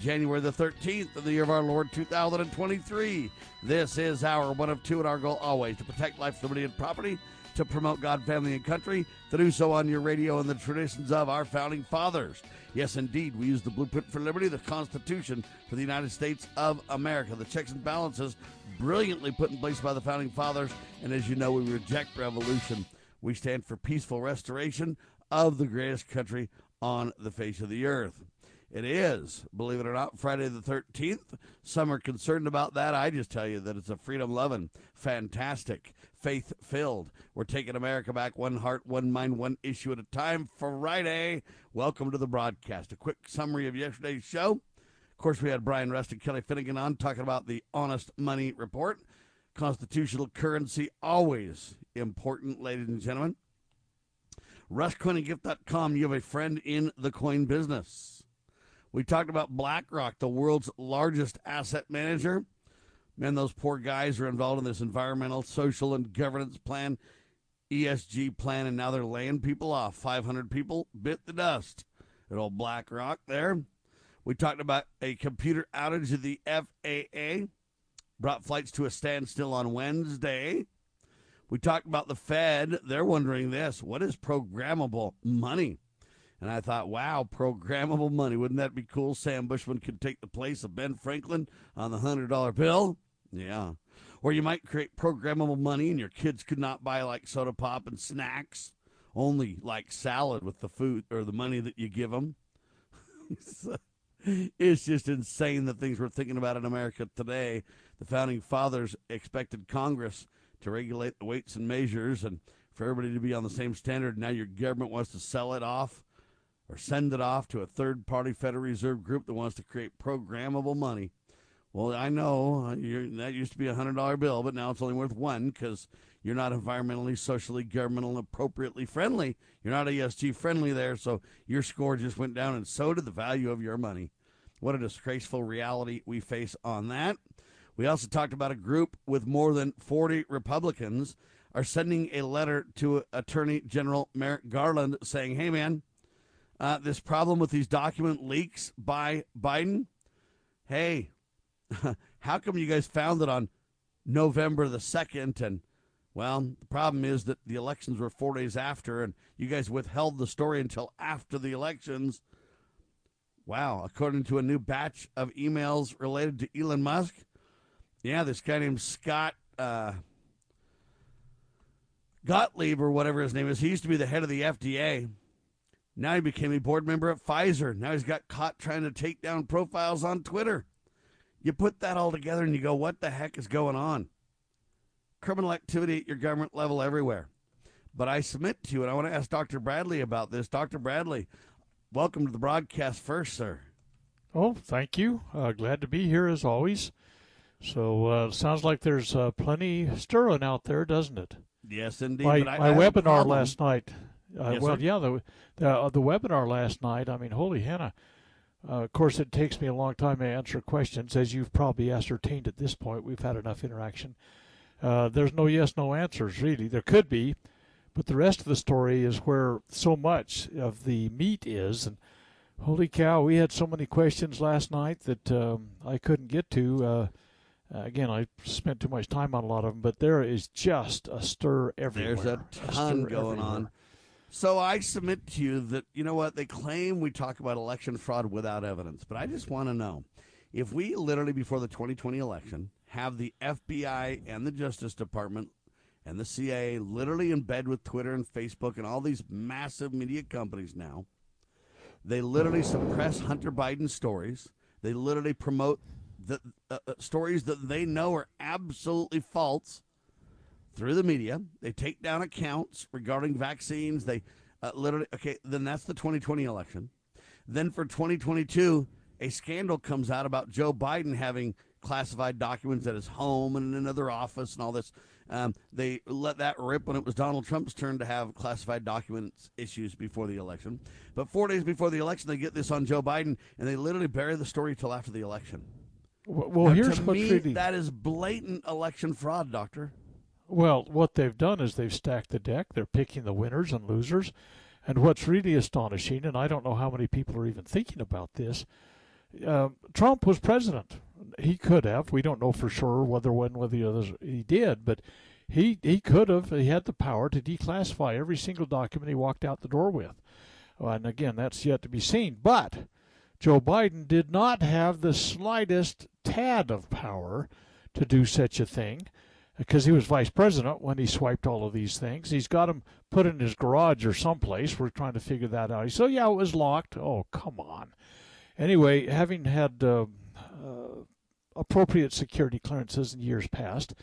January the 13th of the year of our Lord 2023. This is our one of two, and our goal always to protect life, liberty, and property, to promote God, family, and country, to do so on your radio and the traditions of our founding fathers. Yes, indeed, we use the blueprint for liberty, the Constitution for the United States of America, the checks and balances brilliantly put in place by the founding fathers. And as you know, we reject revolution. We stand for peaceful restoration of the greatest country on the face of the earth. It is, believe it or not, Friday the 13th. Some are concerned about that. I just tell you that it's a freedom loving, fantastic, faith filled. We're taking America back one heart, one mind, one issue at a time. Friday. Welcome to the broadcast. A quick summary of yesterday's show. Of course, we had Brian Rust and Kelly Finnegan on talking about the Honest Money Report. Constitutional currency, always important, ladies and gentlemen. RustCoinandGift.com, you have a friend in the coin business. We talked about BlackRock, the world's largest asset manager. Man, those poor guys are involved in this environmental, social, and governance plan, ESG plan, and now they're laying people off. 500 people bit the dust at old BlackRock there. We talked about a computer outage of the FAA, brought flights to a standstill on Wednesday. We talked about the Fed. They're wondering this what is programmable money? And I thought, wow, programmable money. Wouldn't that be cool? Sam Bushman could take the place of Ben Franklin on the $100 bill. Yeah. Or you might create programmable money and your kids could not buy like soda pop and snacks, only like salad with the food or the money that you give them. it's just insane the things we're thinking about in America today. The founding fathers expected Congress to regulate the weights and measures and for everybody to be on the same standard. Now your government wants to sell it off or send it off to a third party Federal Reserve group that wants to create programmable money. Well, I know uh, that used to be a $100 bill, but now it's only worth one because you're not environmentally, socially, governmental, appropriately friendly. You're not ESG friendly there, so your score just went down, and so did the value of your money. What a disgraceful reality we face on that. We also talked about a group with more than 40 Republicans are sending a letter to Attorney General Merrick Garland saying, hey, man, uh, this problem with these document leaks by Biden. Hey, how come you guys found it on November the 2nd? And, well, the problem is that the elections were four days after, and you guys withheld the story until after the elections. Wow, according to a new batch of emails related to Elon Musk. Yeah, this guy named Scott uh, Gottlieb, or whatever his name is, he used to be the head of the FDA. Now he became a board member at Pfizer. Now he's got caught trying to take down profiles on Twitter. You put that all together and you go, what the heck is going on? Criminal activity at your government level everywhere. But I submit to you, and I want to ask Dr. Bradley about this. Dr. Bradley, welcome to the broadcast first, sir. Oh, thank you. Uh, glad to be here as always. So, uh, sounds like there's uh, plenty stirring out there, doesn't it? Yes, indeed. My, I, my I webinar last night uh, yes, well, sir? yeah, the, the uh, the webinar last night. I mean, holy henna! Uh, of course, it takes me a long time to answer questions, as you've probably ascertained at this point. We've had enough interaction. Uh, there's no yes, no answers really. There could be, but the rest of the story is where so much of the meat is. And holy cow, we had so many questions last night that um, I couldn't get to. Uh, again, I spent too much time on a lot of them, but there is just a stir everywhere. There's a ton a going everywhere. on. So I submit to you that, you know what, they claim we talk about election fraud without evidence. But I just want to know if we literally, before the 2020 election, have the FBI and the Justice Department and the CIA literally in bed with Twitter and Facebook and all these massive media companies now, they literally suppress Hunter Biden stories. They literally promote the uh, uh, stories that they know are absolutely false through the media. They take down accounts regarding vaccines. They uh, literally, okay, then that's the 2020 election. Then for 2022, a scandal comes out about Joe Biden having classified documents at his home and in another office and all this. Um, they let that rip when it was Donald Trump's turn to have classified documents issues before the election. But four days before the election, they get this on Joe Biden, and they literally bury the story till after the election. Well, now, here's to me, really that is blatant election fraud, Doctor. Well, what they've done is they've stacked the deck. They're picking the winners and losers. And what's really astonishing, and I don't know how many people are even thinking about this, uh, Trump was president. He could have. We don't know for sure whether one whether the others he did, but he he could have. He had the power to declassify every single document he walked out the door with. And again, that's yet to be seen. But Joe Biden did not have the slightest tad of power to do such a thing because he was vice president when he swiped all of these things. He's got them put in his garage or someplace. We're trying to figure that out. So, yeah, it was locked. Oh, come on. Anyway, having had uh, uh, appropriate security clearances in years past,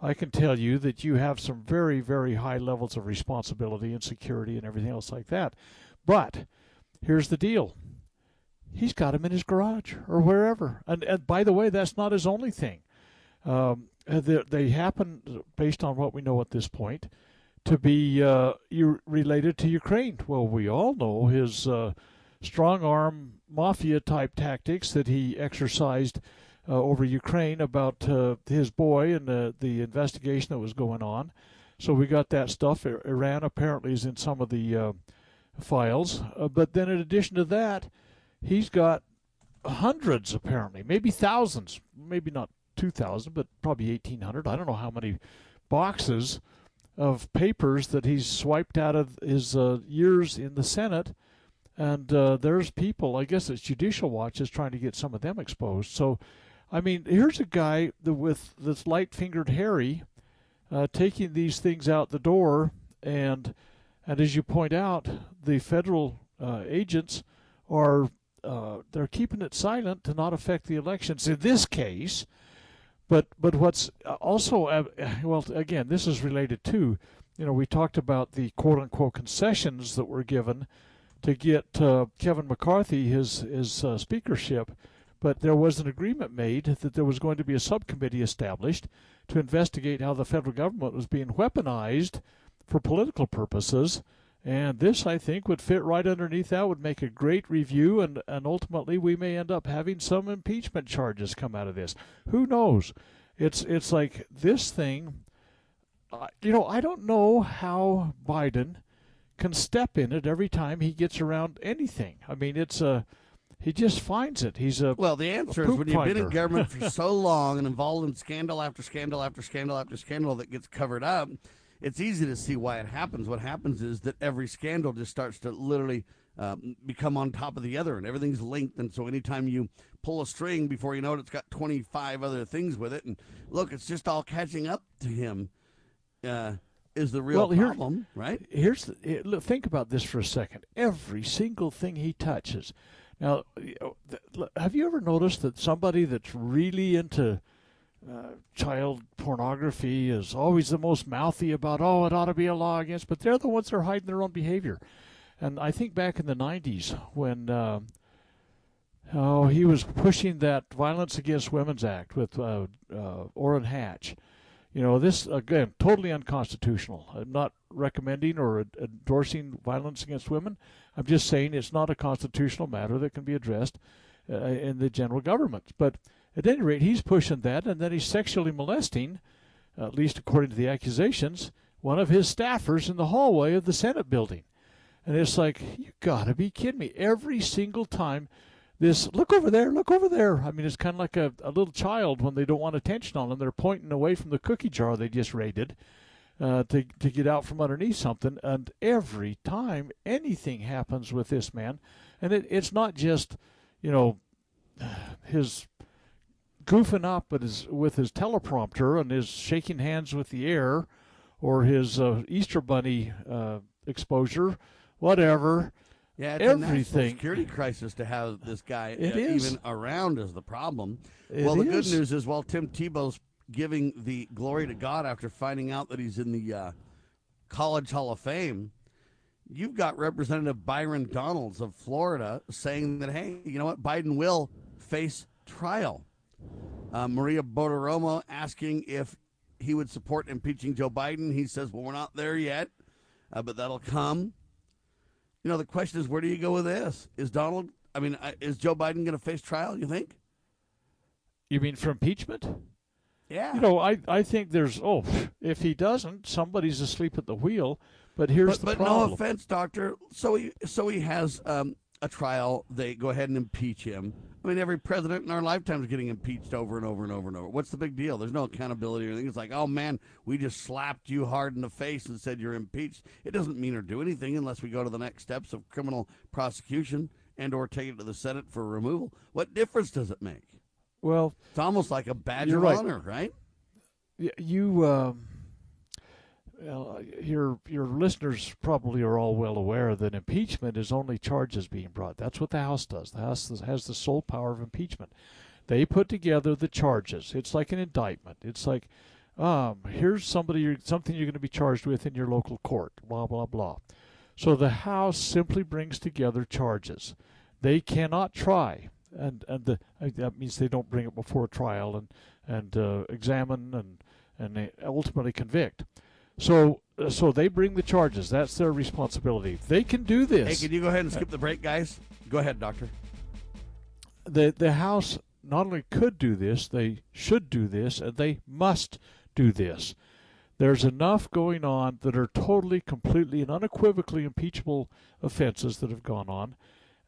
I can tell you that you have some very, very high levels of responsibility and security and everything else like that. But here's the deal he's got him in his garage or wherever. And, and by the way, that's not his only thing. Um, they, they, happen, based on what we know at this point, to be uh, related to Ukraine. Well, we all know his uh, strong arm mafia type tactics that he exercised uh, over Ukraine about uh, his boy and the, the investigation that was going on. So we got that stuff. Iran apparently is in some of the uh, files. Uh, but then, in addition to that, he's got hundreds, apparently, maybe thousands, maybe not 2,000, but probably 1,800. I don't know how many boxes of papers that he's swiped out of his uh, years in the Senate. And uh, there's people, I guess it's Judicial Watch, is trying to get some of them exposed. So, I mean, here's a guy with this light fingered Harry uh, taking these things out the door. And, and as you point out, the federal uh, agents are uh, they're keeping it silent to not affect the elections. In this case, but but what's also uh, well again this is related to you know we talked about the quote unquote concessions that were given to get uh, Kevin McCarthy his his uh, speakership. But there was an agreement made that there was going to be a subcommittee established to investigate how the federal government was being weaponized for political purposes and this, I think, would fit right underneath that, would make a great review, and, and ultimately we may end up having some impeachment charges come out of this. Who knows? It's, it's like this thing, uh, you know, I don't know how Biden can step in it every time he gets around anything. I mean, it's a. He just finds it. He's a well. The answer is when you've been in government for so long and involved in scandal after scandal after scandal after scandal that gets covered up it's easy to see why it happens. What happens is that every scandal just starts to literally um, become on top of the other, and everything's linked. And so, anytime you pull a string, before you know it, it's got 25 other things with it. And look, it's just all catching up to him. Uh, is the real well, problem, right? Here's the, look, think about this for a second. Every single thing he touches. Now, have you ever noticed that somebody that's really into uh, child pornography is always the most mouthy about, oh, it ought to be a law against, but they're the ones that are hiding their own behavior. And I think back in the 90s when uh, oh, he was pushing that Violence Against Women's Act with uh, uh, Orrin Hatch. You know, this, again, totally unconstitutional. I'm not recommending or endorsing violence against women. I'm just saying it's not a constitutional matter that can be addressed uh, in the general government. But at any rate, he's pushing that, and then he's sexually molesting, at least according to the accusations, one of his staffers in the hallway of the Senate building. And it's like, you gotta be kidding me. Every single time this, look over there, look over there. I mean, it's kind of like a, a little child when they don't want attention on them. They're pointing away from the cookie jar they just raided uh, to, to get out from underneath something. And every time anything happens with this man, and it, it's not just, you know, his goofing up with his, with his teleprompter and his shaking hands with the air or his uh, Easter Bunny uh, exposure, whatever. Yeah, it's everything. security crisis to have this guy uh, even around is the problem. It well, the is. good news is while Tim Tebow's giving the glory to God after finding out that he's in the uh, College Hall of Fame, you've got Representative Byron Donalds of Florida saying that, hey, you know what? Biden will face trial. Uh, Maria Bartiromo asking if he would support impeaching Joe Biden. He says, "Well, we're not there yet, uh, but that'll come." You know, the question is, where do you go with this? Is Donald? I mean, uh, is Joe Biden going to face trial? You think? You mean for impeachment? Yeah. You know, I, I think there's oh, if he doesn't, somebody's asleep at the wheel. But here's but, the but problem. no offense, doctor. So he so he has um, a trial. They go ahead and impeach him. I mean, every president in our lifetime is getting impeached over and over and over and over. What's the big deal? There's no accountability or anything. It's like, oh man, we just slapped you hard in the face and said you're impeached. It doesn't mean or do anything unless we go to the next steps of criminal prosecution and or take it to the Senate for removal. What difference does it make? Well, it's almost like a badge of right. honor, right? You, um, well, your your listeners probably are all well aware that impeachment is only charges being brought. That's what the House does. The House has the sole power of impeachment. They put together the charges. It's like an indictment. It's like, um, here's somebody, something you're going to be charged with in your local court. Blah blah blah. So the House simply brings together charges. They cannot try, and and the, that means they don't bring it before trial and and uh, examine and and ultimately convict. So uh, so they bring the charges. That's their responsibility. They can do this. Hey, can you go ahead and skip the break, guys? Go ahead, doctor. the the House not only could do this, they should do this, and they must do this. There's enough going on that are totally, completely, and unequivocally impeachable offenses that have gone on.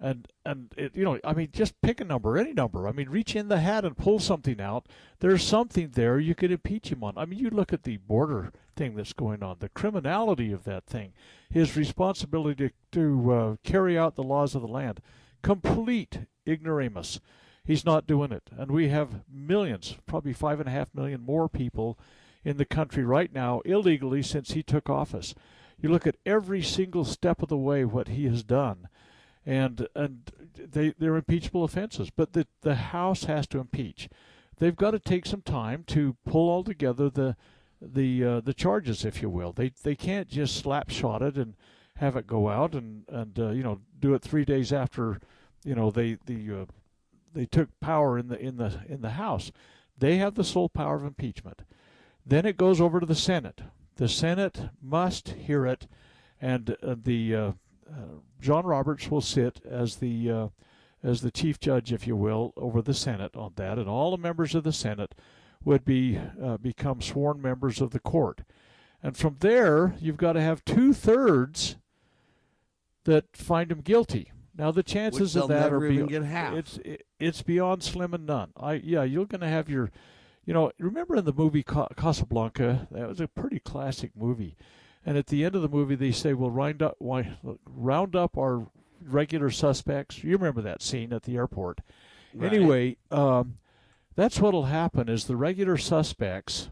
And and it, you know, I mean, just pick a number, any number. I mean, reach in the hat and pull something out. There's something there you could impeach him on. I mean, you look at the border thing that's going on, the criminality of that thing, his responsibility to to uh, carry out the laws of the land, complete ignoramus. He's not doing it, and we have millions, probably five and a half million more people in the country right now illegally since he took office. You look at every single step of the way what he has done, and and they they're impeachable offenses. But the the House has to impeach. They've got to take some time to pull all together the the uh, the charges, if you will. They they can't just slap shot it and have it go out and and uh, you know do it three days after you know they the uh, they took power in the in the in the House. They have the sole power of impeachment. Then it goes over to the Senate. The Senate must hear it, and uh, the uh, John Roberts will sit as the uh, as the chief judge, if you will, over the Senate on that, and all the members of the Senate would be uh, become sworn members of the court. And from there, you've got to have two thirds that find him guilty. Now the chances of that are even be- get half. It's it, it's beyond slim and none. I yeah, you're going to have your, you know, remember in the movie Ca- Casablanca? That was a pretty classic movie. And at the end of the movie, they say, "We'll round up, round up our regular suspects." You remember that scene at the airport? Right. Anyway, um, that's what'll happen: is the regular suspects,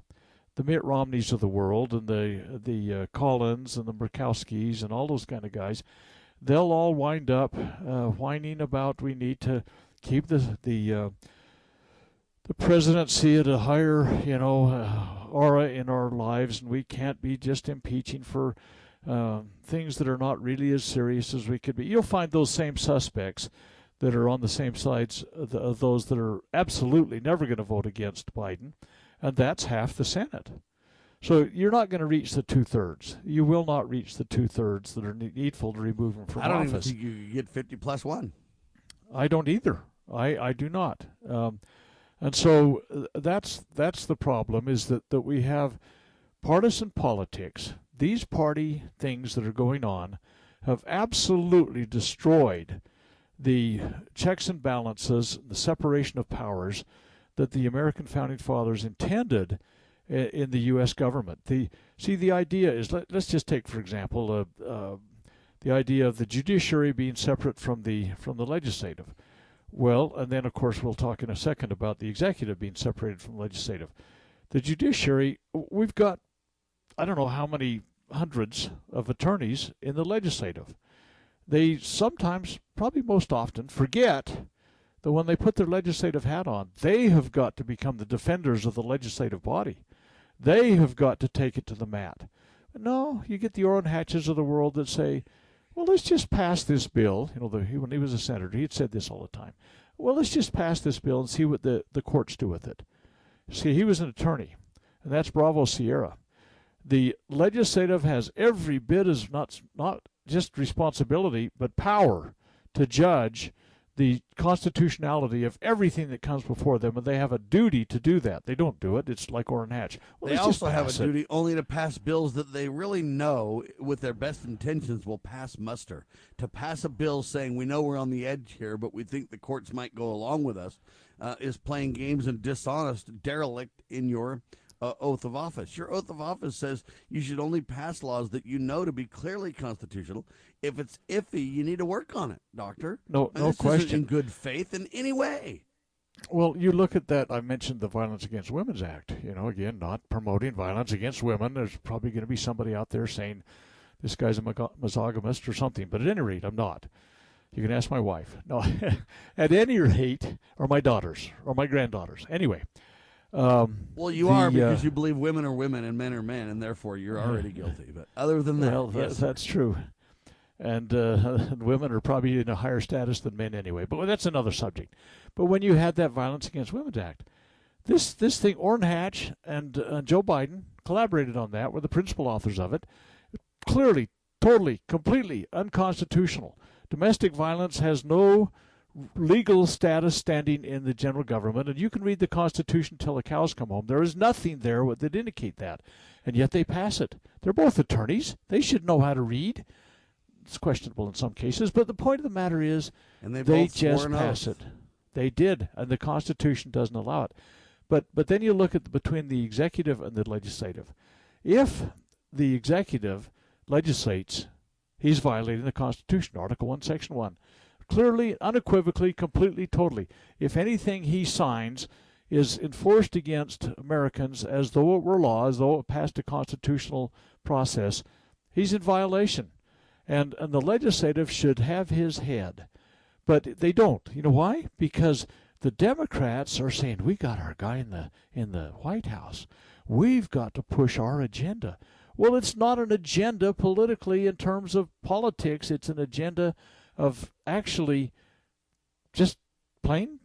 the Mitt Romneys of the world, and the the uh, Collins and the Murkowskis and all those kind of guys, they'll all wind up uh, whining about we need to keep the the uh, the presidency at a higher you know uh, aura in our lives, and we can't be just impeaching for um, things that are not really as serious as we could be. You'll find those same suspects that are on the same sides of, the, of those that are absolutely never going to vote against Biden, and that's half the Senate. So you're not going to reach the two thirds. You will not reach the two thirds that are needful to remove him from office. I don't even office. think you get fifty plus one. I don't either. I, I do not. Um, and so uh, that's that's the problem is that, that we have partisan politics. These party things that are going on have absolutely destroyed the checks and balances, the separation of powers that the American founding fathers intended in the U.S. government. The see the idea is let, let's just take for example uh, uh, the idea of the judiciary being separate from the from the legislative. Well, and then of course we'll talk in a second about the executive being separated from legislative. The judiciary, we've got I don't know how many hundreds of attorneys in the legislative. They sometimes, probably most often, forget that when they put their legislative hat on, they have got to become the defenders of the legislative body. They have got to take it to the mat. No, you get the Orrin Hatches of the world that say, well, let's just pass this bill. You know, the, he, when he was a senator, he had said this all the time. Well, let's just pass this bill and see what the, the courts do with it. See, he was an attorney. and that's Bravo Sierra. The legislative has every bit as not not just responsibility but power to judge the constitutionality of everything that comes before them, and they have a duty to do that. They don't do it. It's like Orrin Hatch. Well, they also have a it. duty only to pass bills that they really know, with their best intentions, will pass muster. To pass a bill saying we know we're on the edge here, but we think the courts might go along with us, uh, is playing games and dishonest, derelict in your uh, oath of office. Your oath of office says you should only pass laws that you know to be clearly constitutional. If it's iffy, you need to work on it, doctor. No, and no question. in good faith in any way. Well, you look at that. I mentioned the Violence Against Women's Act. You know, again, not promoting violence against women. There's probably going to be somebody out there saying this guy's a misogynist or something. But at any rate, I'm not. You can ask my wife. No, at any rate, or my daughters, or my granddaughters. Anyway, um, well, you the, are because uh, you believe women are women and men are men, and therefore you're already guilty. But other than that, well, yes. that's true. And, uh, women are probably in a higher status than men anyway. But that's another subject. But when you had that Violence Against Women Act, this this thing, Orrin Hatch and uh, Joe Biden collaborated on that. Were the principal authors of it. Clearly, totally, completely unconstitutional. Domestic violence has no legal status standing in the general government, and you can read the Constitution till the cows come home. There is nothing there that indicate that, and yet they pass it. They're both attorneys; they should know how to read. It's questionable in some cases, but the point of the matter is, and they, they just pass it. They did, and the Constitution doesn't allow it. But but then you look at the, between the executive and the legislative. If the executive legislates, he's violating the Constitution, Article One, Section One clearly, unequivocally, completely, totally. If anything he signs is enforced against Americans as though it were law, as though it passed a constitutional process, he's in violation. And, and the legislative should have his head. But they don't. You know why? Because the Democrats are saying, we got our guy in the, in the White House. We've got to push our agenda. Well, it's not an agenda politically in terms of politics, it's an agenda of actually just plain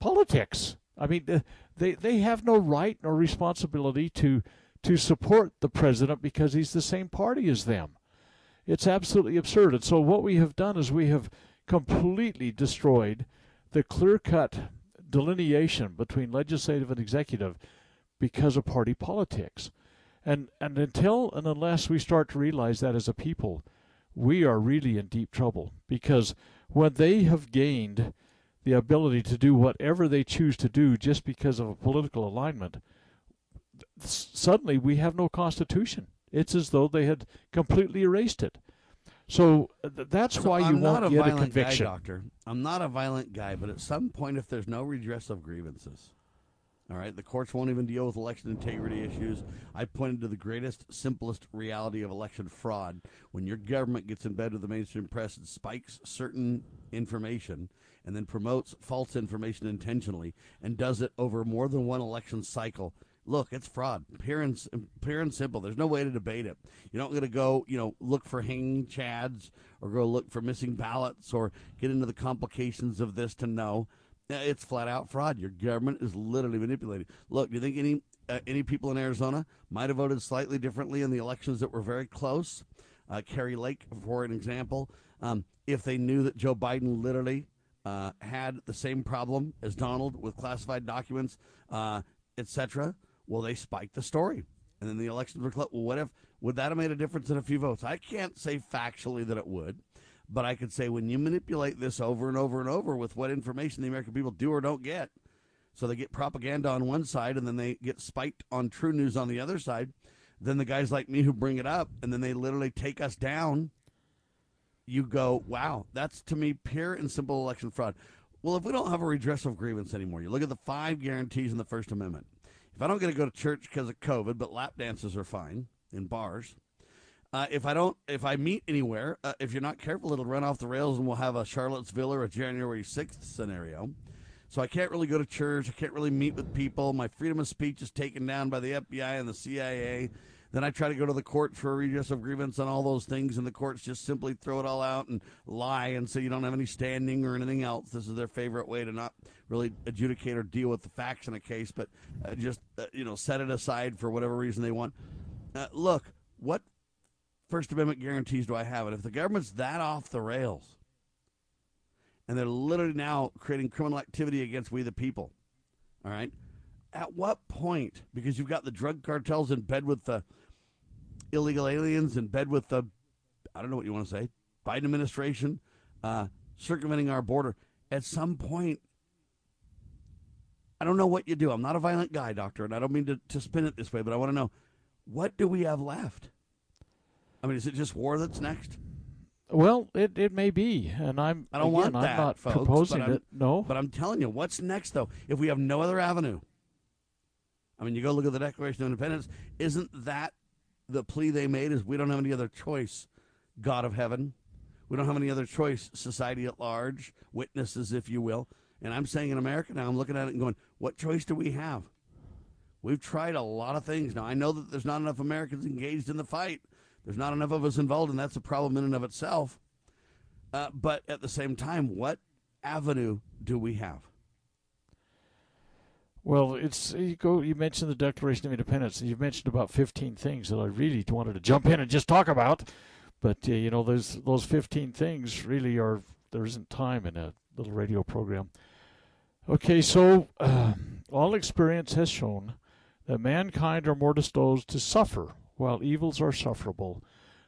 politics. I mean, they they have no right nor responsibility to to support the president because he's the same party as them. It's absolutely absurd. And so what we have done is we have completely destroyed the clear-cut delineation between legislative and executive because of party politics. And and until and unless we start to realize that as a people, we are really in deep trouble because when they have gained the ability to do whatever they choose to do just because of a political alignment, suddenly we have no constitution. It's as though they had completely erased it. So uh, that's so why you I'm won't not a get violent a conviction. Guy, doctor. I'm not a violent guy, but at some point, if there's no redress of grievances, all right, the courts won't even deal with election integrity issues. I pointed to the greatest, simplest reality of election fraud. When your government gets in bed with the mainstream press and spikes certain information and then promotes false information intentionally and does it over more than one election cycle. Look, it's fraud. Pure and, pure and simple. There's no way to debate it. You're not going to go, you know, look for hanging chads or go look for missing ballots or get into the complications of this to know. It's flat out fraud. Your government is literally manipulating. Look, do you think any uh, any people in Arizona might have voted slightly differently in the elections that were very close? Uh, Kari Lake, for an example, um, if they knew that Joe Biden literally uh, had the same problem as Donald with classified documents, uh, etc., well, they spiked the story, and then the elections were close. Well, what if would that have made a difference in a few votes? I can't say factually that it would. But I could say when you manipulate this over and over and over with what information the American people do or don't get, so they get propaganda on one side and then they get spiked on true news on the other side, then the guys like me who bring it up and then they literally take us down, you go, wow, that's to me pure and simple election fraud. Well, if we don't have a redress of grievance anymore, you look at the five guarantees in the First Amendment. If I don't get to go to church because of COVID, but lap dances are fine in bars, uh, if I don't, if I meet anywhere, uh, if you're not careful, it'll run off the rails, and we'll have a Charlottesville or a January sixth scenario. So I can't really go to church. I can't really meet with people. My freedom of speech is taken down by the FBI and the CIA. Then I try to go to the court for a redress of grievance on all those things, and the courts just simply throw it all out and lie and say you don't have any standing or anything else. This is their favorite way to not really adjudicate or deal with the facts in a case, but uh, just uh, you know set it aside for whatever reason they want. Uh, look, what First Amendment guarantees do I have? And if the government's that off the rails, and they're literally now creating criminal activity against we the people, all right. At what point, because you've got the drug cartels in bed with the illegal aliens in bed with the, I don't know what you want to say, Biden administration, uh, circumventing our border. At some point, I don't know what you do. I'm not a violent guy, doctor, and I don't mean to, to spin it this way, but I want to know what do we have left? I mean, is it just war that's next? Well, it, it may be, and I'm I don't again, want I'm that, not folks, proposing but I'm- it. No, But I'm telling you, what's next, though? If we have no other avenue, I mean, you go look at the Declaration of Independence. Isn't that the plea they made? Is we don't have any other choice, God of heaven. We don't have any other choice, society at large, witnesses, if you will. And I'm saying in America now, I'm looking at it and going, what choice do we have? We've tried a lot of things. Now, I know that there's not enough Americans engaged in the fight. There's not enough of us involved, and that's a problem in and of itself. Uh, but at the same time, what avenue do we have? Well, it's you go. You mentioned the Declaration of Independence, and you've mentioned about 15 things that I really wanted to jump in and just talk about. But uh, you know, those those 15 things really are there isn't time in a little radio program. Okay, so uh, all experience has shown that mankind are more disposed to suffer while evils are sufferable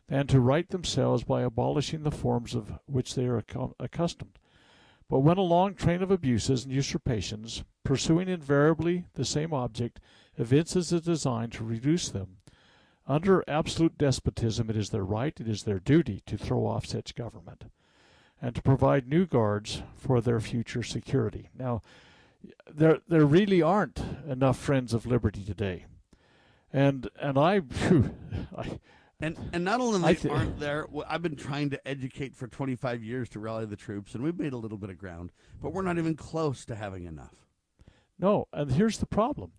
than to right themselves by abolishing the forms of which they are accustomed. But when a long train of abuses and usurpations, pursuing invariably the same object, evinces a design to reduce them, under absolute despotism it is their right, it is their duty to throw off such government, and to provide new guards for their future security. Now, there there really aren't enough friends of liberty today, and and I, phew, I And and not only thi- aren't there, I've been trying to educate for 25 years to rally the troops, and we've made a little bit of ground, but we're not even close to having enough. No, and here's the problem.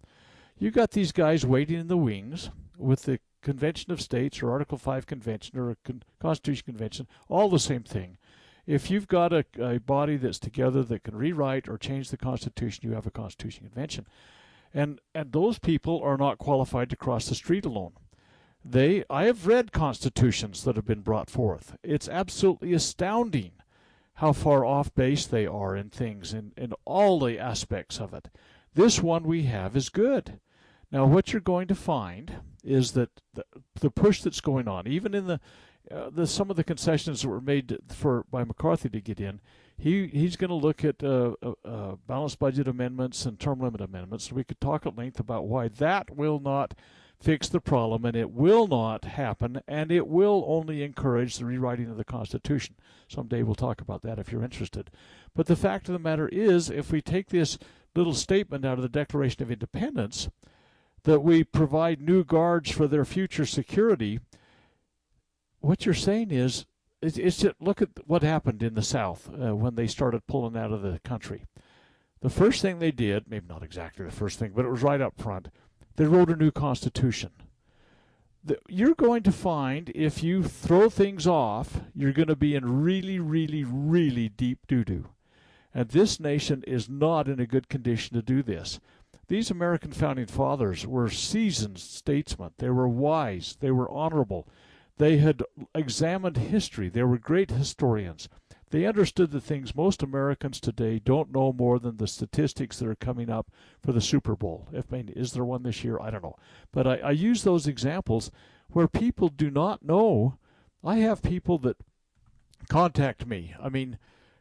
You got these guys waiting in the wings with the Convention of States or Article 5 Convention or a con- Constitution Convention, all the same thing. If you've got a, a body that's together that can rewrite or change the Constitution, you have a Constitution Convention. And and those people are not qualified to cross the street alone. They I have read constitutions that have been brought forth. It's absolutely astounding how far off base they are in things in, in all the aspects of it. This one we have is good. Now, what you're going to find is that the, the push that's going on, even in the, uh, the some of the concessions that were made for by McCarthy to get in, he he's going to look at uh, uh, uh, balanced budget amendments and term limit amendments. We could talk at length about why that will not fix the problem, and it will not happen, and it will only encourage the rewriting of the Constitution. Someday we'll talk about that if you're interested. But the fact of the matter is, if we take this little statement out of the Declaration of Independence, that we provide new guards for their future security, what you're saying is, it's, it's just, look at what happened in the South uh, when they started pulling out of the country. The first thing they did, maybe not exactly the first thing, but it was right up front, they wrote a new constitution. The, you're going to find if you throw things off, you're going to be in really, really, really deep doo doo. And this nation is not in a good condition to do this. These American founding fathers were seasoned statesmen. They were wise. They were honorable. They had examined history. They were great historians. They understood the things most Americans today don't know more than the statistics that are coming up for the Super Bowl. If I mean, is there one this year? I don't know. But I, I use those examples where people do not know. I have people that contact me. I mean,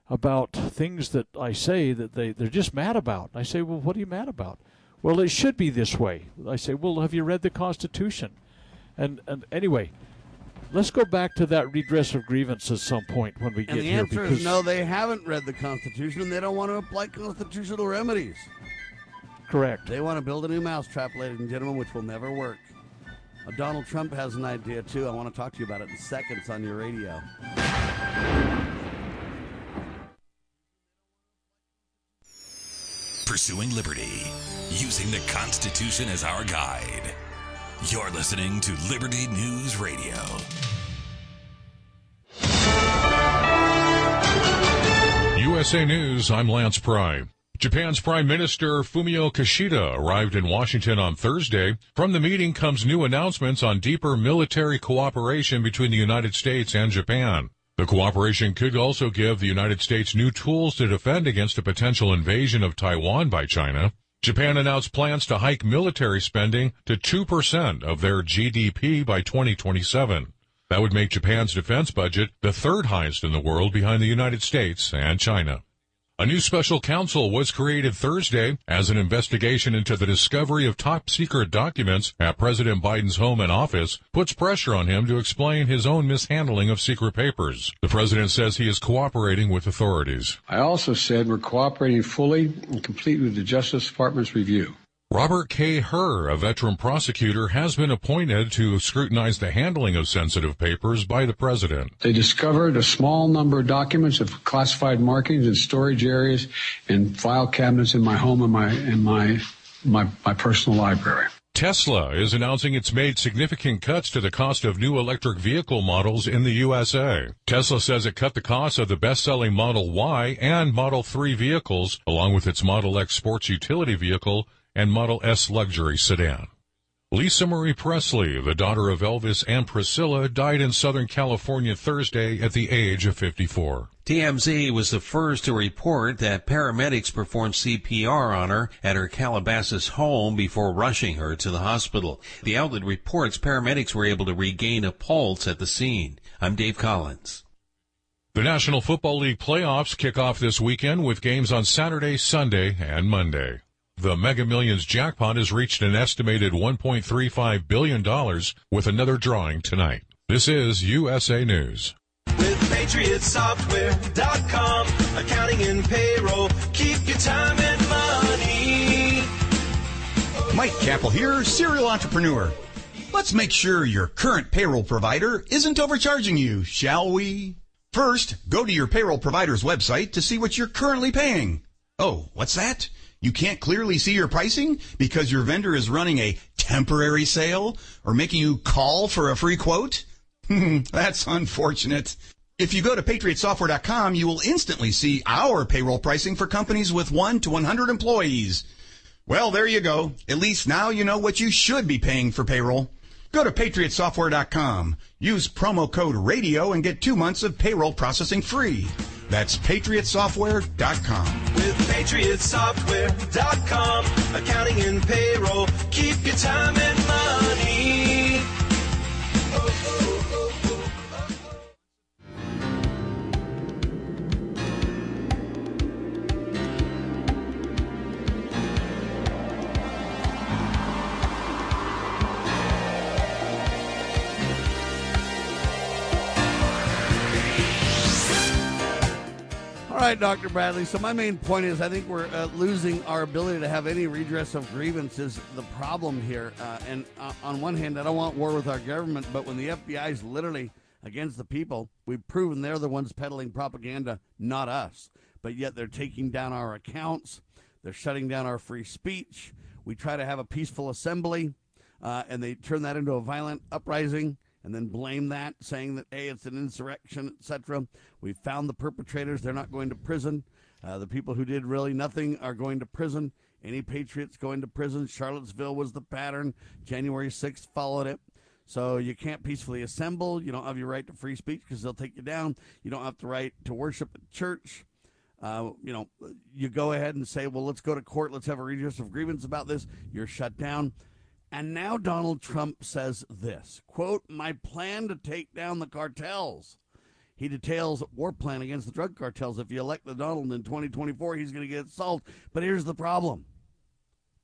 about things that I say that they, they're just mad about. I say, well, what are you mad about? Well, it should be this way. I say, well, have you read the Constitution? And and anyway, let's go back to that redress of grievance at some point when we And get the here. answer because is no, they haven't read the Constitution and they don't want to apply constitutional remedies. correct. They want to build a new mousetrap, ladies and gentlemen, which will never work. Uh, Donald Trump has an idea too. I want to talk to you about it in seconds on your radio. Pursuing liberty, using the Constitution as our guide. You're listening to Liberty News Radio. USA News, I'm Lance Pry. Japan's Prime Minister Fumio Kishida arrived in Washington on Thursday. From the meeting comes new announcements on deeper military cooperation between the United States and Japan. The cooperation could also give the United States new tools to defend against a potential invasion of Taiwan by China. Japan announced plans to hike military spending to 2% of their GDP by 2027. That would make Japan's defense budget the third highest in the world behind the United States and China. A new special counsel was created Thursday as an investigation into the discovery of top secret documents at President Biden's home and office puts pressure on him to explain his own mishandling of secret papers. The president says he is cooperating with authorities. I also said we're cooperating fully and completely with the Justice Department's review. Robert K. Hur, a veteran prosecutor, has been appointed to scrutinize the handling of sensitive papers by the president. They discovered a small number of documents of classified markings in storage areas and file cabinets in my home and my in my my, my personal library. Tesla is announcing it's made significant cuts to the cost of new electric vehicle models in the USA. Tesla says it cut the cost of the best-selling Model Y and Model 3 vehicles, along with its Model X sports utility vehicle and Model S luxury sedan. Lisa Marie Presley, the daughter of Elvis and Priscilla, died in Southern California Thursday at the age of 54. TMZ was the first to report that paramedics performed CPR on her at her Calabasas home before rushing her to the hospital. The outlet reports paramedics were able to regain a pulse at the scene. I'm Dave Collins. The National Football League playoffs kick off this weekend with games on Saturday, Sunday, and Monday. The Mega Millions jackpot has reached an estimated $1.35 billion with another drawing tonight. This is USA News. With PatriotSoftware.com, accounting and payroll, keep your time and money. Mike Kappel here, serial entrepreneur. Let's make sure your current payroll provider isn't overcharging you, shall we? First, go to your payroll provider's website to see what you're currently paying. Oh, what's that? You can't clearly see your pricing because your vendor is running a temporary sale or making you call for a free quote? That's unfortunate. If you go to patriotsoftware.com, you will instantly see our payroll pricing for companies with 1 to 100 employees. Well, there you go. At least now you know what you should be paying for payroll. Go to patriotsoftware.com. Use promo code RADIO and get two months of payroll processing free. That's patriotsoftware.com. With patriotsoftware.com, accounting and payroll, keep your time and money. Right, Dr. Bradley. So, my main point is I think we're uh, losing our ability to have any redress of grievances. The problem here. Uh, and uh, on one hand, I don't want war with our government, but when the FBI is literally against the people, we've proven they're the ones peddling propaganda, not us. But yet they're taking down our accounts, they're shutting down our free speech. We try to have a peaceful assembly, uh, and they turn that into a violent uprising and then blame that, saying that hey, it's an insurrection, etc. We found the perpetrators; they're not going to prison. Uh, the people who did really nothing are going to prison. Any patriots going to prison. Charlottesville was the pattern. January 6th followed it. So you can't peacefully assemble. You don't have your right to free speech because they'll take you down. You don't have the right to worship at church. Uh, you know, you go ahead and say, well, let's go to court. Let's have a redress of grievance about this. You're shut down. And now Donald Trump says this quote, my plan to take down the cartels. He details war plan against the drug cartels. If you elect the Donald in 2024, he's going to get solved. But here's the problem.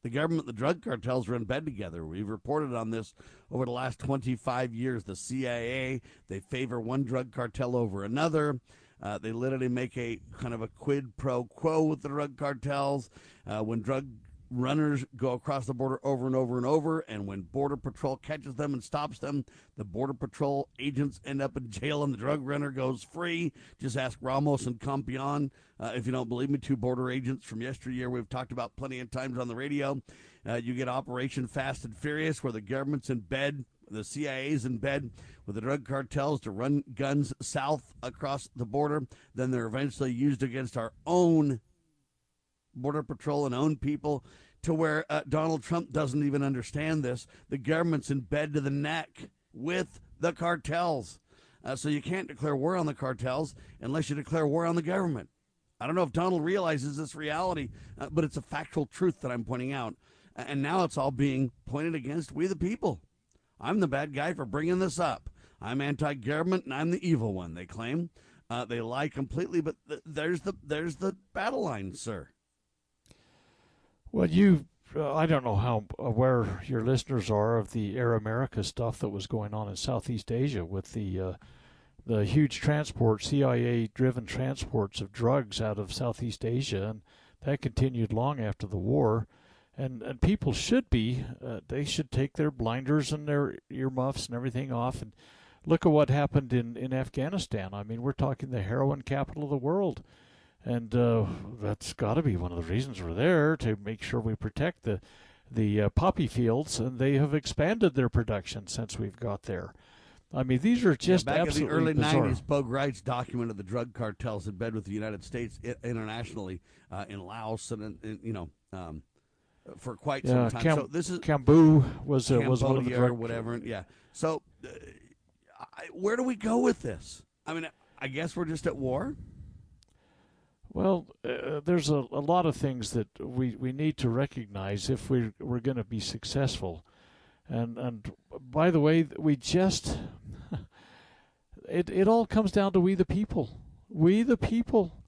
The government, the drug cartels are in bed together. We've reported on this over the last 25 years. The CIA, they favor one drug cartel over another. Uh, they literally make a kind of a quid pro quo with the drug cartels. Uh, when drug runners go across the border over and over and over, and when Border Patrol catches them and stops them, the Border Patrol agents end up in jail and the drug runner goes free. Just ask Ramos and Compean uh, if you don't believe me. Two border agents from yesteryear we've talked about plenty of times on the radio. Uh, you get Operation Fast and Furious, where the government's in bed, the CIA's in bed with the drug cartels to run guns south across the border. Then they're eventually used against our own Border Patrol and own people to where uh, Donald Trump doesn't even understand this. The government's in bed to the neck with the cartels. Uh, so you can't declare war on the cartels unless you declare war on the government. I don't know if Donald realizes this reality, uh, but it's a factual truth that I'm pointing out. And now it's all being pointed against we the people. I'm the bad guy for bringing this up. I'm anti-government and I'm the evil one. They claim uh, they lie completely, but th- there's the there's the battle line, sir. Well, you, uh, I don't know how aware your listeners are of the Air America stuff that was going on in Southeast Asia with the uh, the huge transport, CIA-driven transports of drugs out of Southeast Asia, and that continued long after the war. And and people should be, uh, they should take their blinders and their earmuffs and everything off and look at what happened in in Afghanistan. I mean, we're talking the heroin capital of the world and uh, that's got to be one of the reasons we're there to make sure we protect the the uh, poppy fields, and they have expanded their production since we've got there. I mean, these are just yeah, back absolutely in the early bizarre. '90s. Bo Gritz documented the drug cartels in bed with the United States internationally uh, in Laos and, you know um, for quite Yeah, some time. Cam- so this is Cambodia was uh, was one of the Cambodia or whatever. Yeah. So uh, I, where do we go with this? I mean, I guess we're just at war. Well, uh, there's a, a lot of things that we, we need to recognize if we we're going to be successful, and and by the way, we just it it all comes down to we the people, we the people.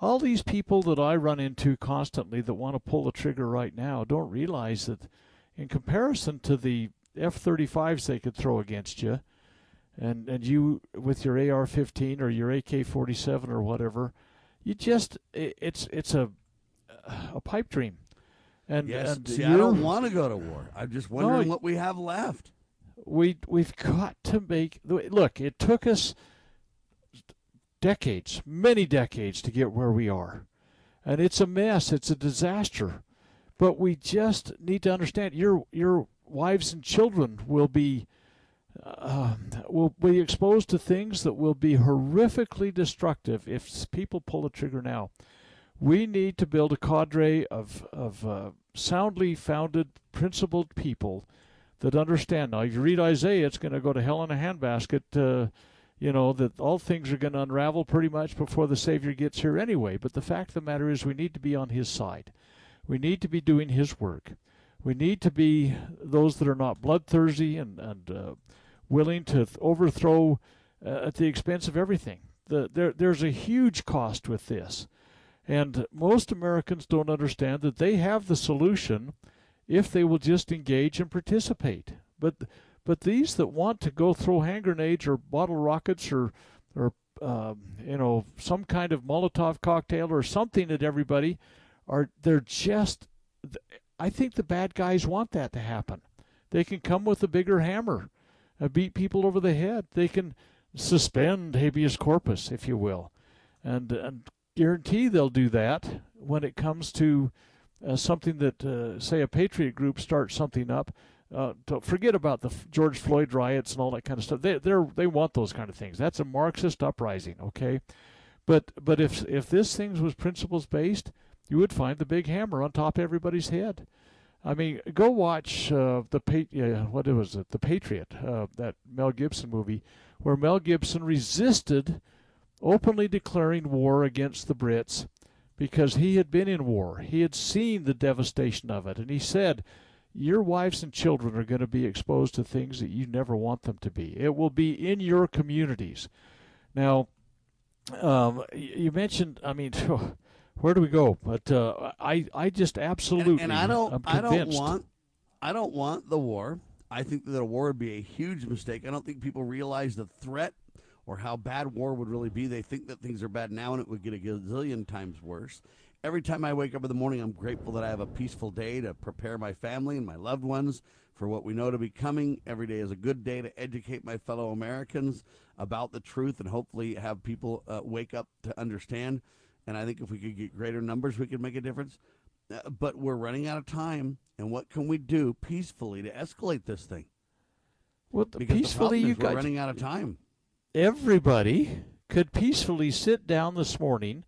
All these people that I run into constantly that want to pull the trigger right now don't realize that, in comparison to the F-35s they could throw against you, and and you with your AR-15 or your AK-47 or whatever you just it's it's a a pipe dream and, yes. and See, I don't want to go to war. I'm just wondering No, what we have left. we we've got to make look it took us decades many decades to get where we are and it's a mess it's a disaster but we just need to understand your your wives and children will be uh, will be exposed to things that will be horrifically destructive if people pull the trigger now. We need to build a cadre of of uh, soundly founded, principled people that understand. Now, if you read Isaiah, it's going to go to hell in a handbasket. Uh, you know that all things are going to unravel pretty much before the Savior gets here anyway. But the fact of the matter is, we need to be on His side. We need to be doing His work. We need to be those that are not bloodthirsty and and uh, willing to th- overthrow uh, at the expense of everything. The, there, there's a huge cost with this, and most Americans don't understand that they have the solution if they will just engage and participate. But but these that want to go throw hand grenades or bottle rockets or or um, you know some kind of Molotov cocktail or something at everybody are they're just I think the bad guys want that to happen. They can come with a bigger hammer, uh, beat people over the head. They can suspend habeas corpus, if you will, and and guarantee they'll do that when it comes to uh, something that, uh, say, a patriot group starts something up. Uh, forget about the George Floyd riots and all that kind of stuff. They they they want those kind of things. That's a Marxist uprising, okay? But but if if this thing was principles based, you would find the big hammer on top of everybody's head. I mean, go watch uh, the pa- uh, what was it, the Patriot, uh, that Mel Gibson movie, where Mel Gibson resisted openly declaring war against the Brits because he had been in war. He had seen the devastation of it, and he said, "Your wives and children are going to be exposed to things that you never want them to be. It will be in your communities." Now, um, you mentioned, I mean. Where do we go? But uh, I, I just absolutely, and, and I don't, I don't want, I don't want the war. I think that a war would be a huge mistake. I don't think people realize the threat or how bad war would really be. They think that things are bad now and it would get a gazillion times worse. Every time I wake up in the morning, I'm grateful that I have a peaceful day to prepare my family and my loved ones for what we know to be coming. Every day is a good day to educate my fellow Americans about the truth and hopefully have people uh, wake up to understand. And I think if we could get greater numbers, we could make a difference. Uh, but we're running out of time. And what can we do peacefully to escalate this thing? Well, Because peacefully, you got running out of time. everybody could peacefully sit down this morning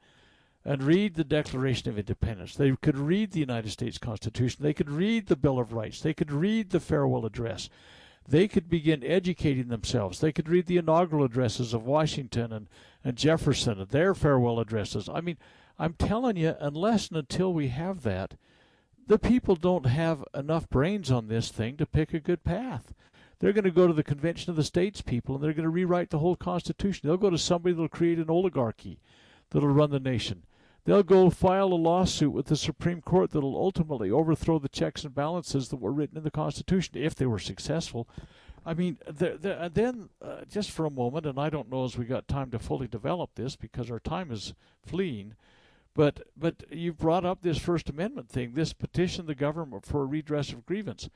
and read the Declaration of Independence. They could read the United States Constitution. They could read the Bill of Rights. They could read the farewell address. They could begin educating themselves. They could read the inaugural addresses of Washington and, and Jefferson and their farewell addresses. I mean, I'm telling you, unless and until we have that, the people don't have enough brains on this thing to pick a good path. They're going to go to the convention of the states people and they're going to rewrite the whole constitution. They'll go to somebody that'll create an oligarchy that'll run the nation. They'll go file a lawsuit with the Supreme Court that'll ultimately overthrow the checks and balances that were written in the Constitution if they were successful. I mean, the, the, and then uh, just for a moment, and I don't know as we got time to fully develop this because our time is fleeing. But but you brought up this First Amendment thing, this petition the government for a redress of grievance.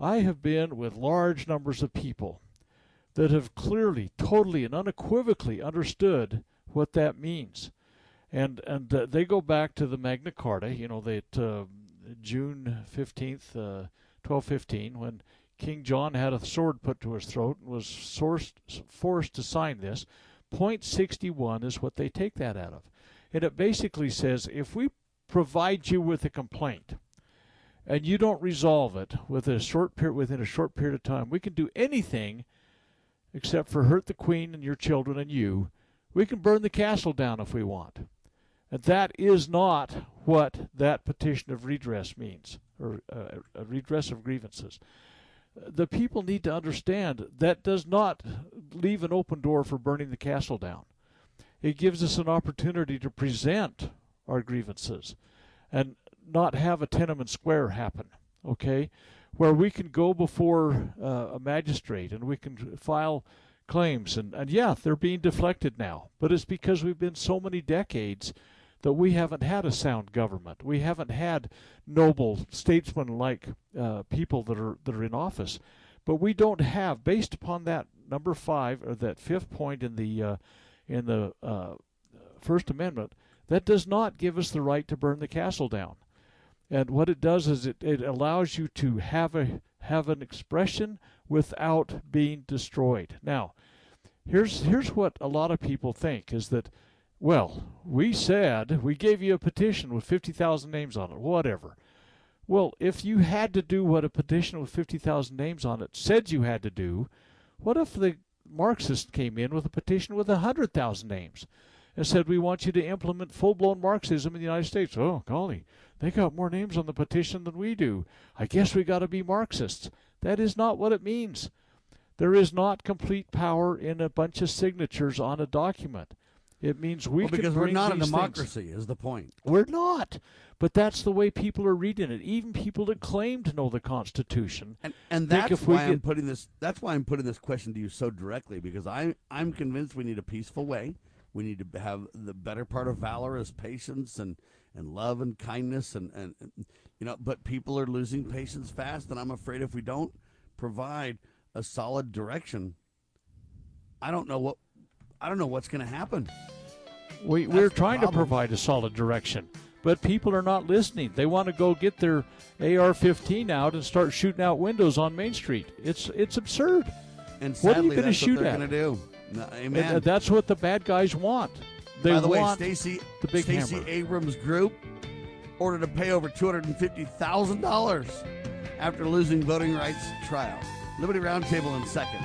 I have been with large numbers of people that have clearly, totally, and unequivocally understood what that means, and and uh, they go back to the Magna Carta. You know, that uh, June fifteenth, uh, twelve fifteen, when King John had a sword put to his throat and was sourced, forced to sign this. Point sixty one is what they take that out of, and it basically says if we provide you with a complaint and you don't resolve it a short period within a short period of time, we can do anything except for hurt the queen and your children and you. We can burn the castle down if we want. That is not what that petition of redress means, or uh, a redress of grievances. The people need to understand that does not leave an open door for burning the castle down. It gives us an opportunity to present our grievances and not have a Tiananmen Square happen, okay? Where we can go before uh, a magistrate and we can file claims. And, and yeah, they're being deflected now, but it's because we've been so many decades that we haven't had a sound government. We haven't had noble statesmen like uh, people that are that are in office. But we don't have, based upon that number five or that fifth point in the uh, in the uh, First Amendment, that does not give us the right to burn the castle down. And what it does is it, it allows you to have a have an expression without being destroyed. Now, here's here's what a lot of people think is that well, we said we gave you a petition with 50,000 names on it, whatever. Well, if you had to do what a petition with 50,000 names on it said you had to do, what if the Marxists came in with a petition with 100,000 names and said, We want you to implement full blown Marxism in the United States? Oh, golly, they got more names on the petition than we do. I guess we got to be Marxists. That is not what it means. There is not complete power in a bunch of signatures on a document. It means we well, because we're not a these things- democracy, is the point. We're not. But that's the way people are reading it. Even people that claim to know the Constitution. And and that's why I'm get- putting this. That's why I'm putting this question to you so directly because I I'm convinced we need a peaceful way. We need to have the better part of valor is patience and and love and kindness and and you know. But people are losing patience fast, and I'm afraid if we don't provide a solid direction, I don't know what I don't know what's going to happen. We, That's we're trying to provide a solid direction. But people are not listening. They want to go get their AR-15 out and start shooting out windows on Main Street. It's it's absurd. And What are you gonna shoot what they're at? going to do. No, amen. uh, that's what the bad guys want. They By the way, the Stacey. Abrams Group ordered to pay over two hundred and fifty thousand dollars after losing voting rights trial. Liberty Roundtable in seconds.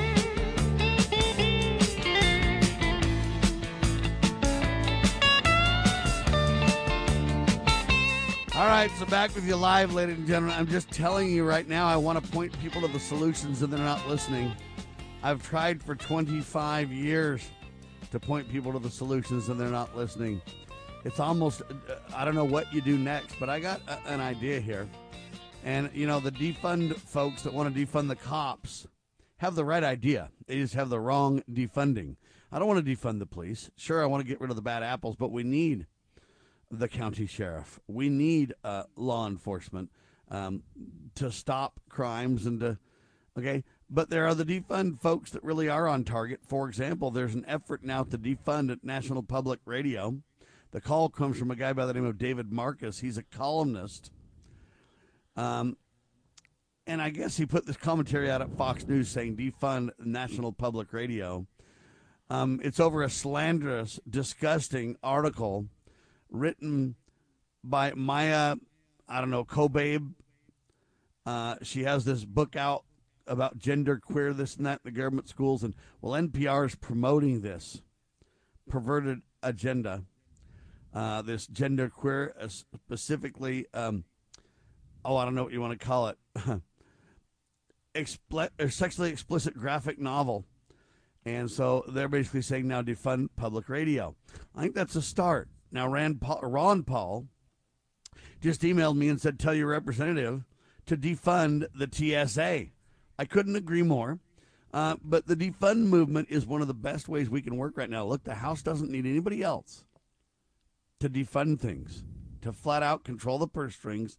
All right, so back with you live, ladies and gentlemen. I'm just telling you right now, I want to point people to the solutions and they're not listening. I've tried for 25 years to point people to the solutions and they're not listening. It's almost, uh, I don't know what you do next, but I got a, an idea here. And, you know, the defund folks that want to defund the cops have the right idea, they just have the wrong defunding. I don't want to defund the police. Sure, I want to get rid of the bad apples, but we need the county sheriff. We need uh, law enforcement um, to stop crimes and to, okay. But there are the defund folks that really are on target. For example, there's an effort now to defund at National Public Radio. The call comes from a guy by the name of David Marcus. He's a columnist. Um, and I guess he put this commentary out at Fox News saying defund National Public Radio. Um, it's over a slanderous, disgusting article written by Maia, I don't know, Kobabe. Uh, she has this book out about gender queer, this and that, in the government schools. And well, NPR is promoting this perverted agenda, uh, this gender queer, uh, specifically, um, oh, I don't know what you want to call it, Expl- sexually explicit graphic novel. And so they're basically saying now defund public radio. I think that's a start. Now, Rand Paul, Ron Paul just emailed me and said, Tell your representative to defund the TSA. I couldn't agree more. Uh, but the defund movement is one of the best ways we can work right now. Look, the House doesn't need anybody else to defund things, to flat out control the purse strings.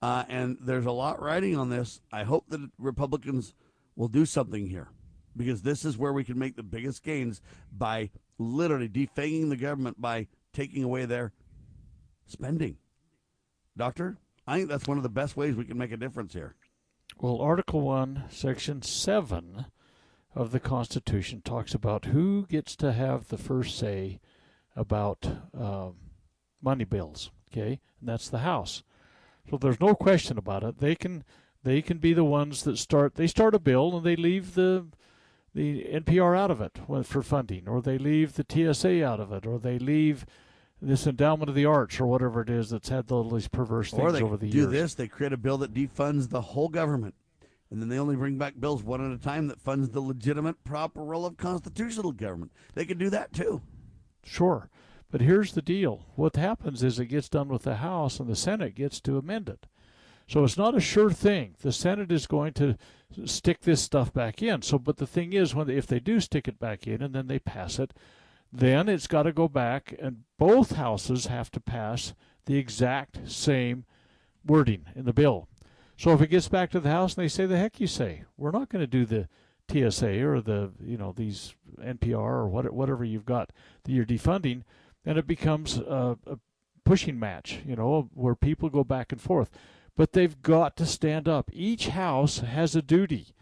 Uh, and there's a lot riding on this. I hope that Republicans will do something here because this is where we can make the biggest gains by literally defanging the government by taking away their spending. Doctor, I think that's one of the best ways we can make a difference here. Well, Article 1, Section 7 of the Constitution talks about who gets to have the first say about um, money bills, okay? And that's the House. So there's no question about it. They can they can be the ones that start they start a bill and they leave the the NPR out of it for funding, or they leave the TSA out of it, or they leave this endowment of the arts, or whatever it is that's had all these perverse things or they over the do years. this, they create a bill that defunds the whole government. And then they only bring back bills one at a time that funds the legitimate, proper role of constitutional government. They could do that too. Sure. But here's the deal. What happens is it gets done with the House and the Senate gets to amend it. So it's not a sure thing. The Senate is going to stick this stuff back in. So but the thing is when they, if they do stick it back in and then they pass it, then it's got to go back and both houses have to pass the exact same wording in the bill. So if it gets back to the House and they say the heck you say, we're not going to do the TSA or the you know these NPR or what, whatever you've got that you're defunding, then it becomes a, a pushing match, you know, where people go back and forth. But they've got to stand up. Each house has a duty.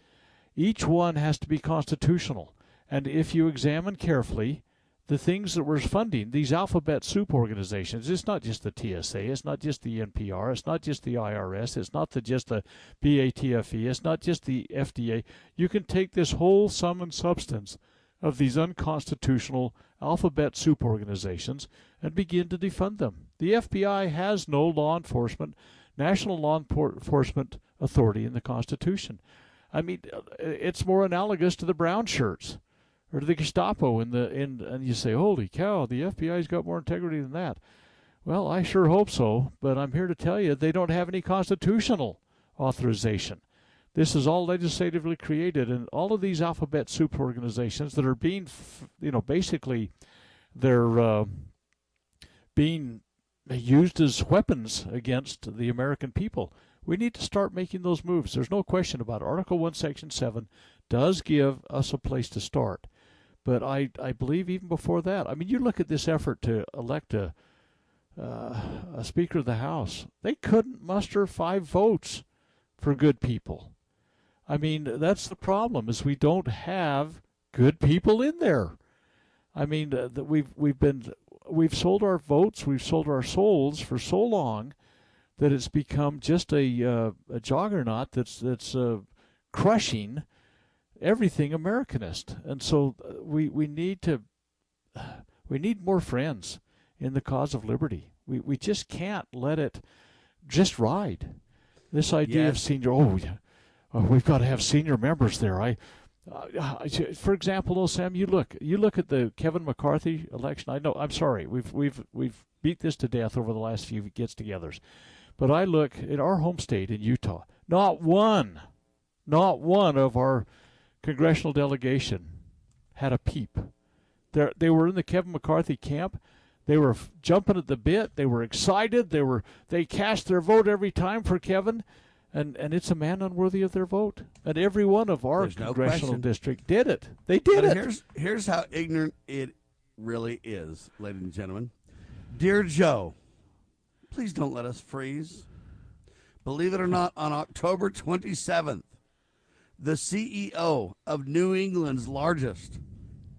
Each one has to be constitutional. And if you examine carefully the things that we're funding, these alphabet soup organizations, it's not just the TSA, it's not just the NPR, it's not just the IRS, it's not the, just the BATFE, it's not just the FDA. You can take this whole sum and substance of these unconstitutional alphabet soup organizations and begin to defund them. The FBI has no law enforcement, national law enforcement authority in the Constitution. I mean, it's more analogous to the brown shirts or to the Gestapo in the in and you say, "Holy cow, the FBI's got more integrity than that." Well, I sure hope so, but I'm here to tell you they don't have any constitutional authorization. This is all legislatively created, and all of these alphabet soup organizations that are being, you know, basically, they're uh, being used as weapons against the American people. We need to start making those moves. There's no question about it. Article 1, Section 7 does give us a place to start. But I, I believe even before that, I mean, you look at this effort to elect a, uh, a Speaker of the House. They couldn't muster five votes for good people. I mean, that's the problem is we don't have good people in there. I mean, uh, that we've we've been we've sold our votes, we've sold our souls for so long that it's become just a uh, a juggernaut that's that's uh, crushing everything Americanist. And so uh, we we need to we need more friends in the cause of liberty. We we just can't let it just ride. This idea yes. of senior oh uh, we've got to have senior members there. I, uh, for example, though, Sam, you look you look at the Kevin McCarthy election. I know. I'm sorry. We've we've we've beat this to death over the last few gets-togethers, but I look at our home state in Utah. Not one, not one of our congressional delegation had a peep. They they were in the Kevin McCarthy camp. They were jumping at the bit. They were excited. They were they cast their vote every time for Kevin and and it's a man unworthy of their vote. And every one of our There's congressional no district did it. They did but it. Here's here's how ignorant it really is, ladies and gentlemen. Dear Joe, please don't let us freeze. Believe it or not, on October 27th, the CEO of New England's largest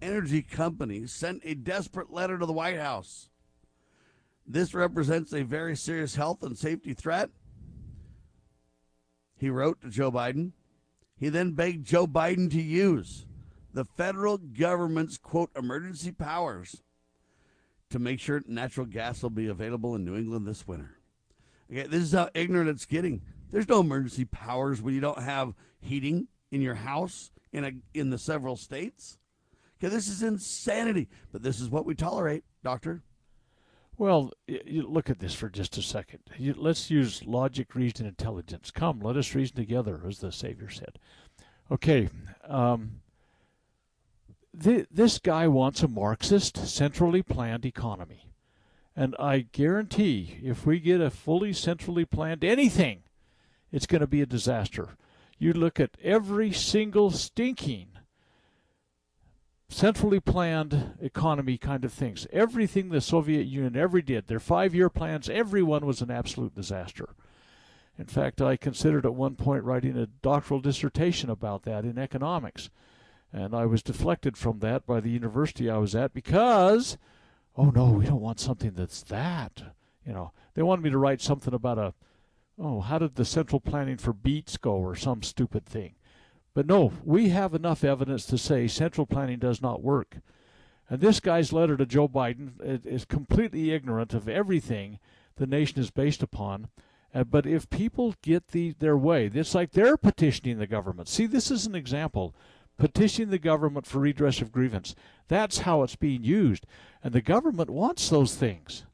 energy company sent a desperate letter to the White House. This represents a very serious health and safety threat he wrote to Joe Biden. He then begged Joe Biden to use the federal government's quote emergency powers to make sure natural gas will be available in New England this winter. Okay, this is how ignorant it's getting. There's no emergency powers when you don't have heating in your house in a in the several states. Okay, this is insanity, but this is what we tolerate, doctor. Well, you look at this for just a second. You, let's use logic, reason, intelligence. Come, let us reason together, as the Savior said. Okay, um, th- this guy wants a Marxist, centrally planned economy. And I guarantee if we get a fully centrally planned anything, it's going to be a disaster. You look at every single stinking centrally planned economy kind of things. Everything the Soviet Union ever did, their five year plans, every one was an absolute disaster. In fact, I considered at one point writing a doctoral dissertation about that in economics. And I was deflected from that by the university I was at because, oh no, we don't want something that's that. You know, they wanted me to write something about a, oh, how did the central planning for beets go or some stupid thing. But no, we have enough evidence to say central planning does not work. And this guy's letter to Joe Biden is completely ignorant of everything the nation is based upon. Uh, but if people get the, their way, it's like they're petitioning the government. See, this is an example. Petitioning the government for redress of grievance. That's how it's being used. And the government wants those things.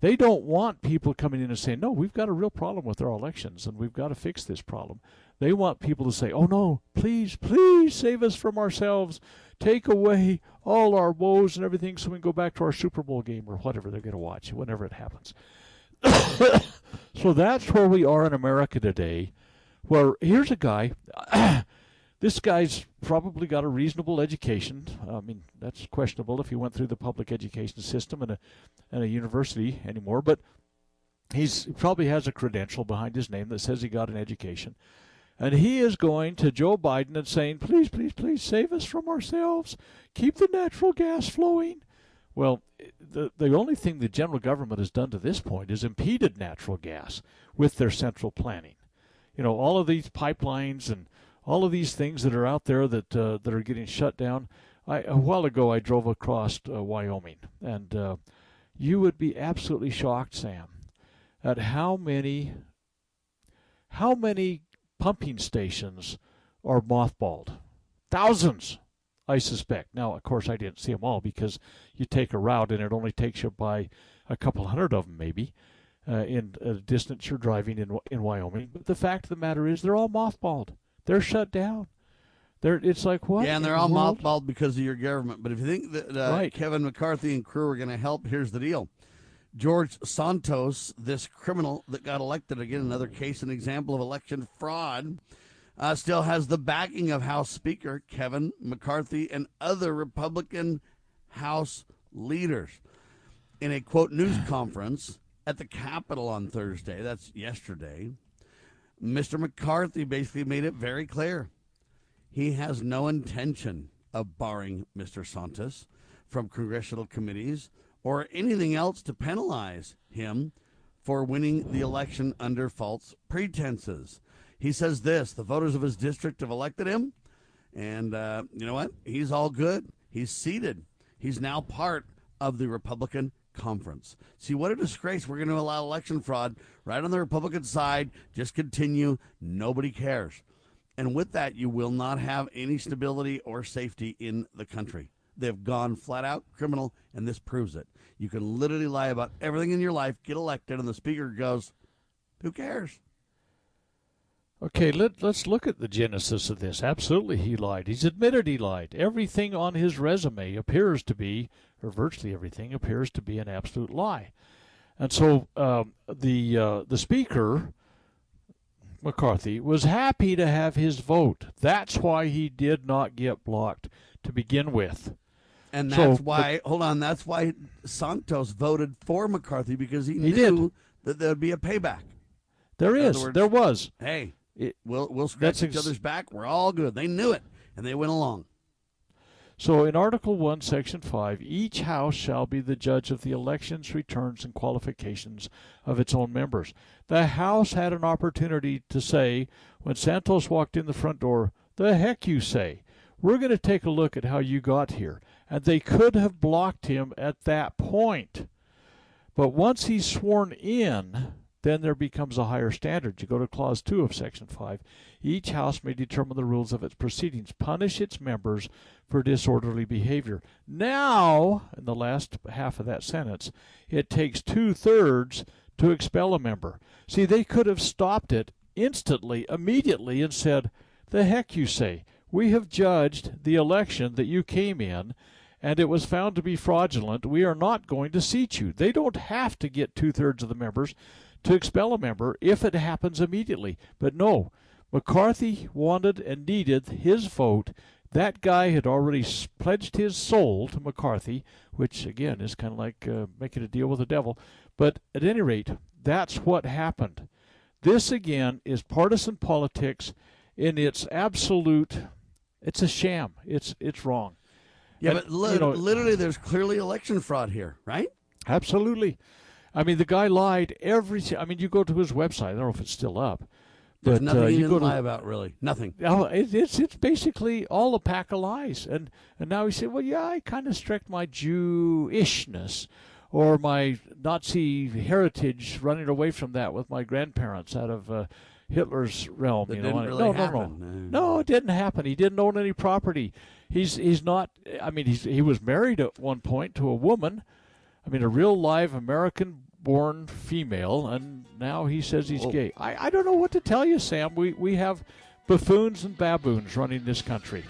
They don't want people coming in and saying, no, we've got a real problem with our elections and we've got to fix this problem. They want people to say, oh no, please, please save us from ourselves. Take away all our woes and everything so we can go back to our Super Bowl game or whatever they're going to watch, whenever it happens. so that's where we are in America today. Where here's a guy. this guy's probably got a reasonable education. I mean, that's questionable if he went through the public education system and a and a university anymore, but he's he probably has a credential behind his name that says he got an education. And he is going to Joe Biden and saying, please, please, please save us from ourselves. Keep the natural gas flowing. Well, the, the only thing the general government has done to this point is impeded natural gas with their central planning. You know, all of these pipelines and all of these things that are out there that uh, that are getting shut down. I, a while ago, I drove across uh, Wyoming, and uh, you would be absolutely shocked, Sam, at how many how many pumping stations are mothballed. Thousands, I suspect. Now, of course, I didn't see them all because you take a route and it only takes you by a couple hundred of them, maybe, uh, in a distance you're driving in in Wyoming. But the fact of the matter is, they're all mothballed. They're shut down. They're, it's like what? Yeah, and they're all mothballed because of your government. But if you think that uh, Right. Kevin McCarthy and crew are going to help, here's the deal. George Santos, this criminal that got elected again, another case, an example of election fraud, uh, still has the backing of House Speaker Kevin McCarthy and other Republican House leaders. In a quote news conference at the Capitol on Thursday, that's yesterday, Mr. McCarthy basically made it very clear he has no intention of barring Mr. Santos from congressional committees or anything else to penalize him for winning the election under false pretenses. He says this the voters of his district have elected him, and uh, you know what? He's all good. He's seated. He's now part of the Republican conference. See, what a disgrace. We're going to allow election fraud right on the Republican side. Just continue. Nobody cares. And with that, you will not have any stability or safety in the country. They've gone flat out criminal, and this proves it. You can literally lie about everything in your life, get elected, and the speaker goes, Who cares? Okay, let, let's look at the genesis of this. Absolutely, he lied. He's admitted he lied. Everything on his resume appears to be, or virtually everything appears to be, an absolute lie. And so um, the uh, the speaker, McCarthy, was happy to have his vote. That's why he did not get blocked to begin with. And So, that's why, hold on, that's why Santos voted for McCarthy because he, He knew that there would be a payback. There is. words, there was. Hey, It- we'll, we'll scratch each ex- other's back. We're all good. They knew it, and they went along. So in Article 1, Section 5, each house shall be the judge of the elections, returns, and qualifications of its own members. The House had an opportunity to say, when Santos walked in the front door, the heck you say. We're going to take a look at how you got here. And they could have blocked him at that point. But once he's sworn in, then there becomes a higher standard. You go to Clause 2 of Section 5. Each house may determine the rules of its proceedings, punish its members for disorderly behavior. Now, in the last half of that sentence, it takes two thirds to expel a member. See, they could have stopped it instantly, immediately, and said, The heck you say. We have judged the election that you came in, and it was found to be fraudulent. We are not going to seat you. They don't have to get two thirds of the members to expel a member if it happens immediately. But no, McCarthy wanted and needed his vote. That guy had already pledged his soul to McCarthy, which again is kind of like uh, making a deal with the devil. But at any rate, that's what happened. This again is partisan politics in its absolute. It's a sham. It's it's wrong. Yeah, And, but li- you know- literally, there's clearly election fraud here, right? Absolutely. I mean, the guy lied every. I mean, you go to his website. I don't know if it's still up. There's But nothing uh, you didn't go to, lie about, really. Nothing. Oh, it, it's it's basically all a pack of lies, and and now he said, well, yeah, I kind of struck my Jewishness or my Nazi heritage, running away from that with my grandparents out of uh, Hitler's realm. That you know, really no, No. no, no, it didn't happen. He didn't own any property. He's he's not. I mean, he's he was married at one point to a woman. I mean, a real live American born female, and now he says he's Whoa. gay. I, I don't know what to tell you, Sam. We, we have buffoons and baboons running this country.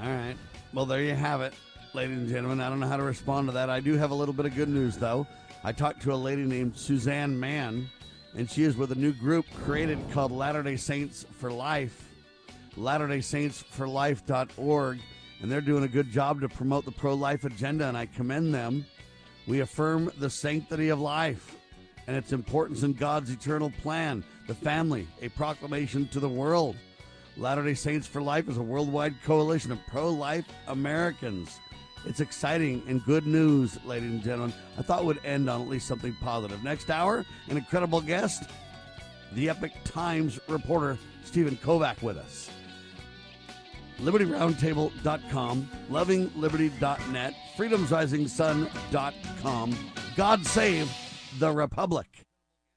All right. Well, there you have it, ladies and gentlemen. I don't know how to respond to that. I do have a little bit of good news, though. I talked to a lady named Suzanne Mann, and she is with a new group created called Latter day Saints for Life, latterdaysaintsforlife.org, and they're doing a good job to promote the pro life agenda, and I commend them. We affirm the sanctity of life. and its importance in God's eternal plan, the family, a proclamation to the world. Latter day Saints for Life is a worldwide coalition of pro life Americans. It's exciting and good news, ladies and gentlemen. I thought would end on at least something positive. Next hour, an incredible guest, the Epoch Times reporter Stephen Kovac with us. LibertyRoundtable.com, LovingLiberty.net, FreedomsRisingSun.com. God save the Republic.